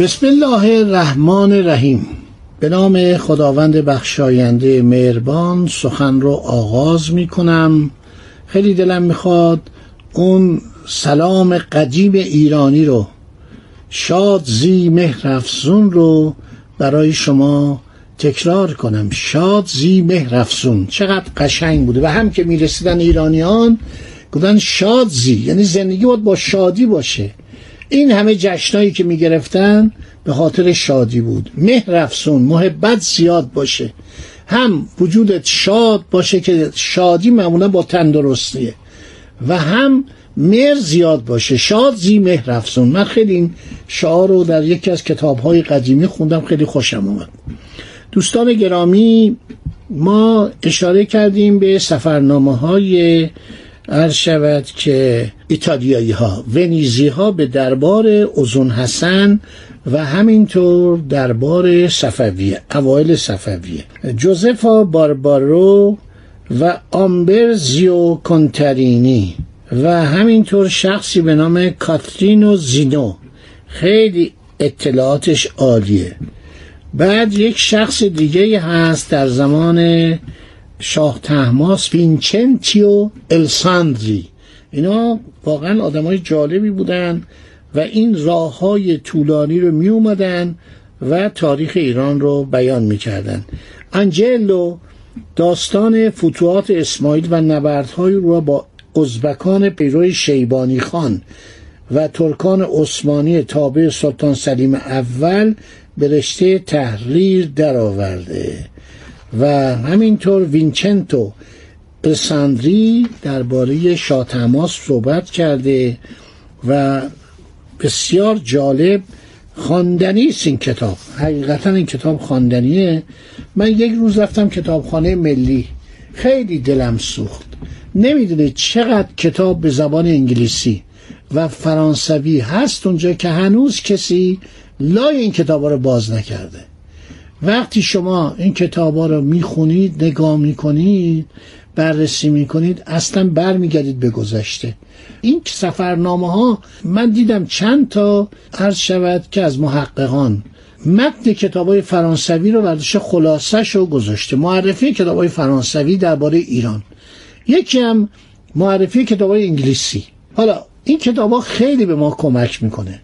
بسم الله الرحمن الرحیم. به نام خداوند بخشاینده مهربان سخن رو آغاز می کنم خیلی دلم می‌خواد اون سلام قدیم ایرانی رو شاد زی مهرفزون رو برای شما تکرار کنم. شاد زی مهرفزون چقدر قشنگ بوده. و هم که می‌رسیدن ایرانیان گفتن شاد زی یعنی زندگی باید با شادی باشه. این همه جشنایی که می‌گرفتن به خاطر شادی بود. مهر افسون محبت زیاد باشه. هم وجودت شاد باشه که شادی معمولا با تندرستیه. و هم مهر زیاد باشه. شاد زی مهر افسون من خیلی این شعار رو در یکی از کتاب های قدیمی خوندم. خیلی خوشم اومد. دوستان گرامی ما اشاره کردیم به سفرنامه های عرض شود که ایتالیایی ها ونیزی ها به دربار اوزون حسن و همینطور دربار صفویه اوایل صفویه. جوزفا باربارو و آمبرزیو کنترینی و همینطور شخصی به نام کاترینو زینو. خیلی اطلاعاتش عالیه. بعد یک شخص دیگه هست در زمان شاه طهماسب وینچنتیو الساندری. اینا واقعا آدم های جالبی بودن و این راه های طولانی رو می اومدن و تاریخ ایران رو بیان می کردن انجلو داستان فتوحات اسماعیل و نبردهای او با ازبکان پیرو شیبانی خان و ترکان عثمانی تابع سلطان سلیم اول به رشته تحریر درآورده. و همینطور وینچنتو پرساندری درباره شاه تماس صحبت کرده و بسیار جالب خواندنی است این کتاب. حقیقتا این کتاب خواندنیه. من یک روز رفتم کتابخانه ملی. خیلی دلم سوخت. نمی‌دونید چقدر کتاب به زبان انگلیسی و فرانسوی هست اونجا که هنوز کسی لای این کتاب رو باز نکرده. وقتی شما این کتاب ها رو می‌خونید نگاه می‌کنید بررسی می‌کنید اصلا برمیگردید به گذشته. این سفرنامه ها من دیدم چند تا عرض شود که از محققان متن کتاب های فرانسوی رو برداشته خلاصش رو گذاشته. معرفی کتاب های فرانسوی درباره ایران. یکی هم معرفی کتاب های انگلیسی. حالا این کتاب ها خیلی به ما کمک می‌کنه.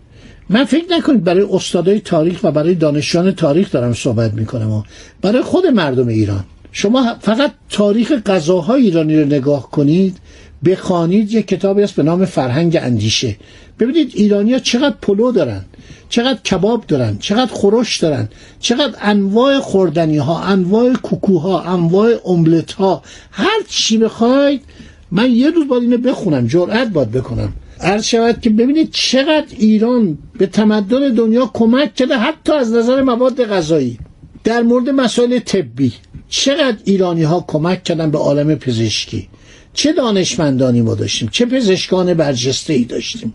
من فکر نکنید برای استادای تاریخ و برای دانشجویان تاریخ دارم صحبت می‌کنم. برای خود مردم ایران. شما فقط تاریخ غذاهای ایرانی رو نگاه کنید بخوانید یک کتابی است به نام فرهنگ اندیشه. ببینید ایرانیا چقدر پلو دارن چقدر کباب دارن چقدر خورش دارن چقدر انواع خوردنی ها انواع کوکوها انواع املت ها هر چی بخواید من یه روز باید اینو بخونم جرأت باید بکنم. عرض شود که ببینید چقدر ایران به تمدن دنیا کمک کرده حتی از نظر مواد غذایی. در مورد مسائل طبی چقدر ایرانی ها کمک کردن به عالم پزشکی؟ چه دانشمندانی ما داشتیم؟ چه پزشکان برجسته ای داشتیم؟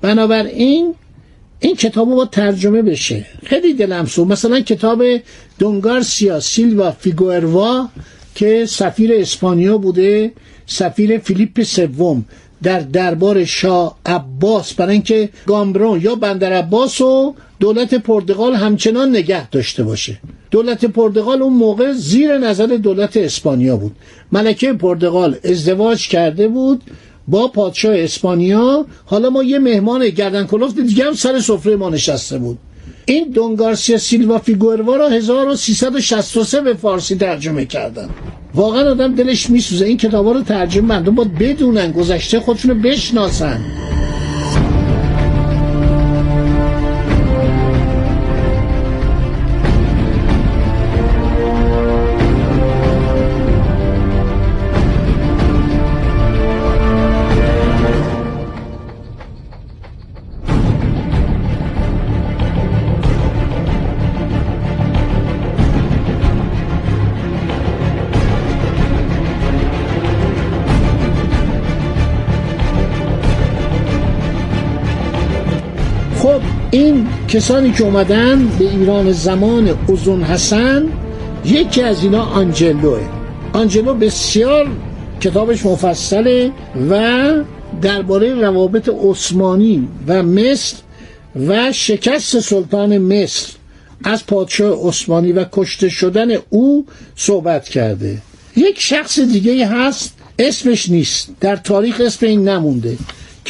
بنابراین این کتاب با ترجمه بشه. خیلی دلم سو مثلا کتاب دونگارسیا سیلوا فیگوروا که سفیر اسپانیا بوده سفیر فیلیپ سوم. در دربار شاه عباس. برای اینکه گامبرون یا بندر عباس و دولت پرتغال همچنان نگه داشته باشه. دولت پرتغال اون موقع زیر نظر دولت اسپانیا بود. ملکه پرتغال ازدواج کرده بود با پادشاه اسپانیا. حالا ما یه مهمان گردن کلفت دیگه هم سر سفره ما نشسته بود. این دونگارسیا سیلوا فیگوروا را 1363 به فارسی ترجمه کردن. واقعا آدم دلش میسوزه. این کتابا رو ترجمه مردم باید بدونن گذشته خودشونو بشناسن. کسانی که اومدن به ایران زمان اوزون حسن یکی از اینا آنجلوه آنجلو بسیار کتابش مفصله و درباره روابط عثمانی و مصر و شکست سلطان مصر. از پادشاه عثمانی و کشته شدن او صحبت کرده. یک شخص دیگه هست اسمش نیست. در تاریخ اسم این نمونده.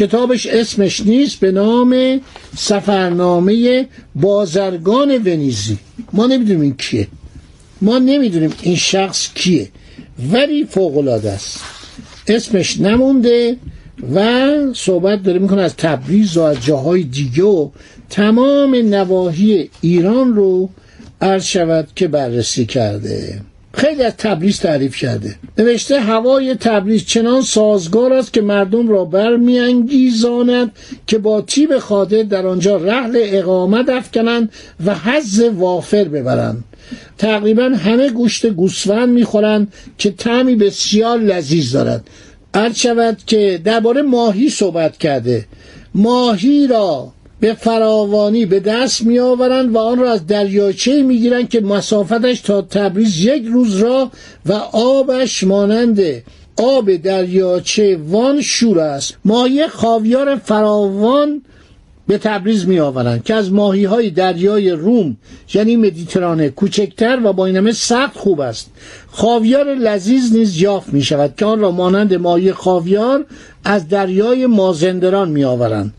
کتابش اسمش نیست به نام سفرنامه بازرگان ونیزی. ما نمی‌دونیم این کیه. ما نمی‌دونیم این شخص کیه ولی فوقلاده است. اسمش نمونده و صحبت داره می‌کنه از تبریز و از جاهای دیگه و تمام نواحی ایران رو عرض شود که بررسی کرده. خیلی از تبریز تعریف کرده. نوشته هوای تبریز چنان سازگار است که مردم را برمیانگیزاند که با تیب خاطر در آنجا رحل اقامت افکنند و حز وافر ببرند. تقریبا همه گوشت گوسفند می‌خورند که طعمی بسیار لذیذ دارد. عرض شود که درباره ماهی صحبت کرده. ماهی را به فراوانی به دست می آورند و آن را از دریاچه می گیرند که مسافتش تا تبریز یک روز را و آبش مانند آب دریاچه وان شور است. ماهی خاویار فراوان به تبریز می آورند که از ماهی های دریای روم یعنی مدیترانه کوچکتر و با این سخت خوب است. خاویار لذیذ نیز یافت می شود که آن را مانند ماهی خاویار از دریای مازندران می آورند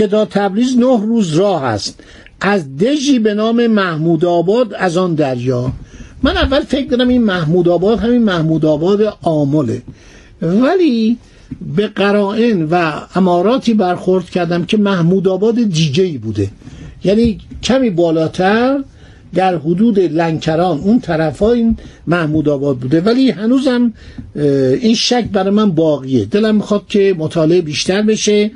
که تا تبریز نه روز راه است. از دژی به نام محمود آباد از آن دریا. من اول فکر دارم این محمود آباد همین محمود آباد آمله. ولی به قرائن و اماراتی برخورد کردم که محمود آباد دیگه بوده. یعنی کمی بالاتر در حدود لنکران اون طرف این محمود آباد بوده. ولی هنوزم این شک برای من باقیه. دلم می‌خواد که مطالعه بیشتر بشه.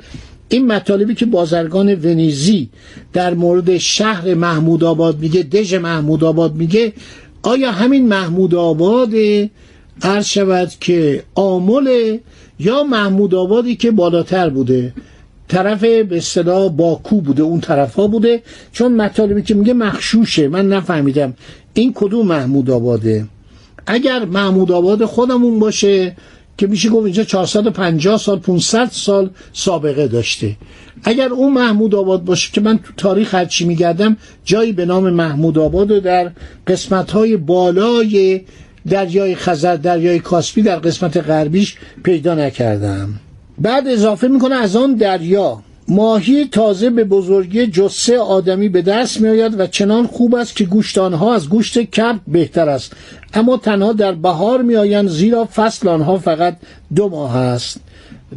این مطالبی که بازرگان ونیزی در مورد شهر محمود آباد میگه دژ محمود آباد میگه آیا همین محمود آباد عرض شود که آمل یا محمود آبادی که بالاتر بوده؟ طرف به اصطلاح باکو بوده اون طرف ها بوده. چون مطالبی که میگه مخشوشه من نفهمیدم. این کدوم محمود آباده؟ اگر محمود آباد خودمون باشه که میشه گفت اینجا 450 سال 500 سال سابقه داشته. اگر اون محمود آباد باشه که من تو تاریخ هرچی میگردم جایی به نام محمود آباد و در قسمت های بالای دریای خزر دریای کاسپی در قسمت غربیش پیدا نکردم. بعد اضافه می‌کنه از آن دریا. ماهی تازه به بزرگی جسه آدمی به دست می آید و چنان خوب است که گوشت آنها از گوشت کب بهتر است. اما تنها در بهار می آیند زیرا فصل آنها فقط دو ماه است.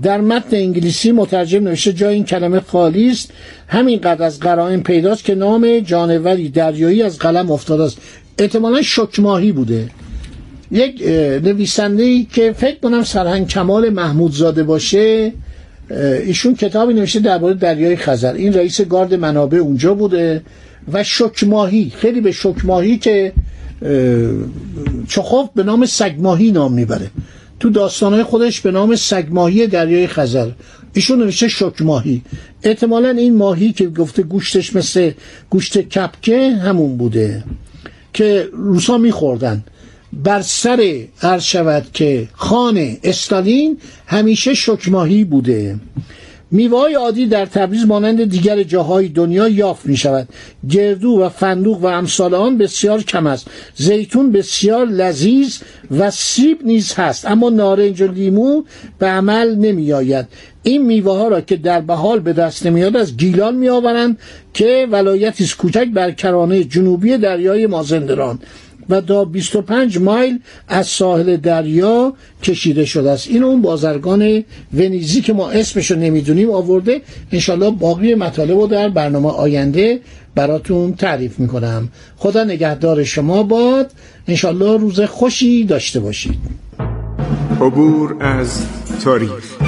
در متن انگلیسی مترجم نوشته جای این کلمه خالی است. همینقدر از قرائن پیداست که نام جانوری دریایی از قلم افتاده است. احتمالا شکماهی بوده. یک نویسنده ای که فکر کنم سرهنگ کمال محمودزاده باشه ایشون کتابی نوشته درباره دریای خزر. این رئیس گارد منابع اونجا بوده و شکماهی خیلی به شکماهی که چخوف به نام سگماهی نام می‌بره. تو داستانهای خودش به نام سگماهی دریای خزر. ایشون نوشته شکماهی. احتمالا این ماهی که گفته گوشتش مثل گوشت کپکه همون بوده که روسا میخوردن. بر سر عرض شود که خان استالین همیشه شکماهی بوده. میوای عادی در تبریز مانند دیگر جاهای دنیا یافت می شود گردو و فندوق و امثال آن بسیار کم است. زیتون بسیار لذیذ و سیب نیز هست اما نارنج و لیمو به عمل نمی آید این میوه ها را که در بحال به دست نمیاد از گیلان می آورند که ولایتی کوچک بر کرانه جنوبی دریای مازندران. و تا 25 مایل از ساحل دریا کشیده شده است. این اون بازرگان ونیزی که ما اسمشو نمی‌دونیم آورده. انشالله باقی مطالب رو در برنامه آینده براتون تعریف می‌کنم. خدا نگهدار شما باد. انشالله روز خوشی داشته باشید. عبور از تاریخ.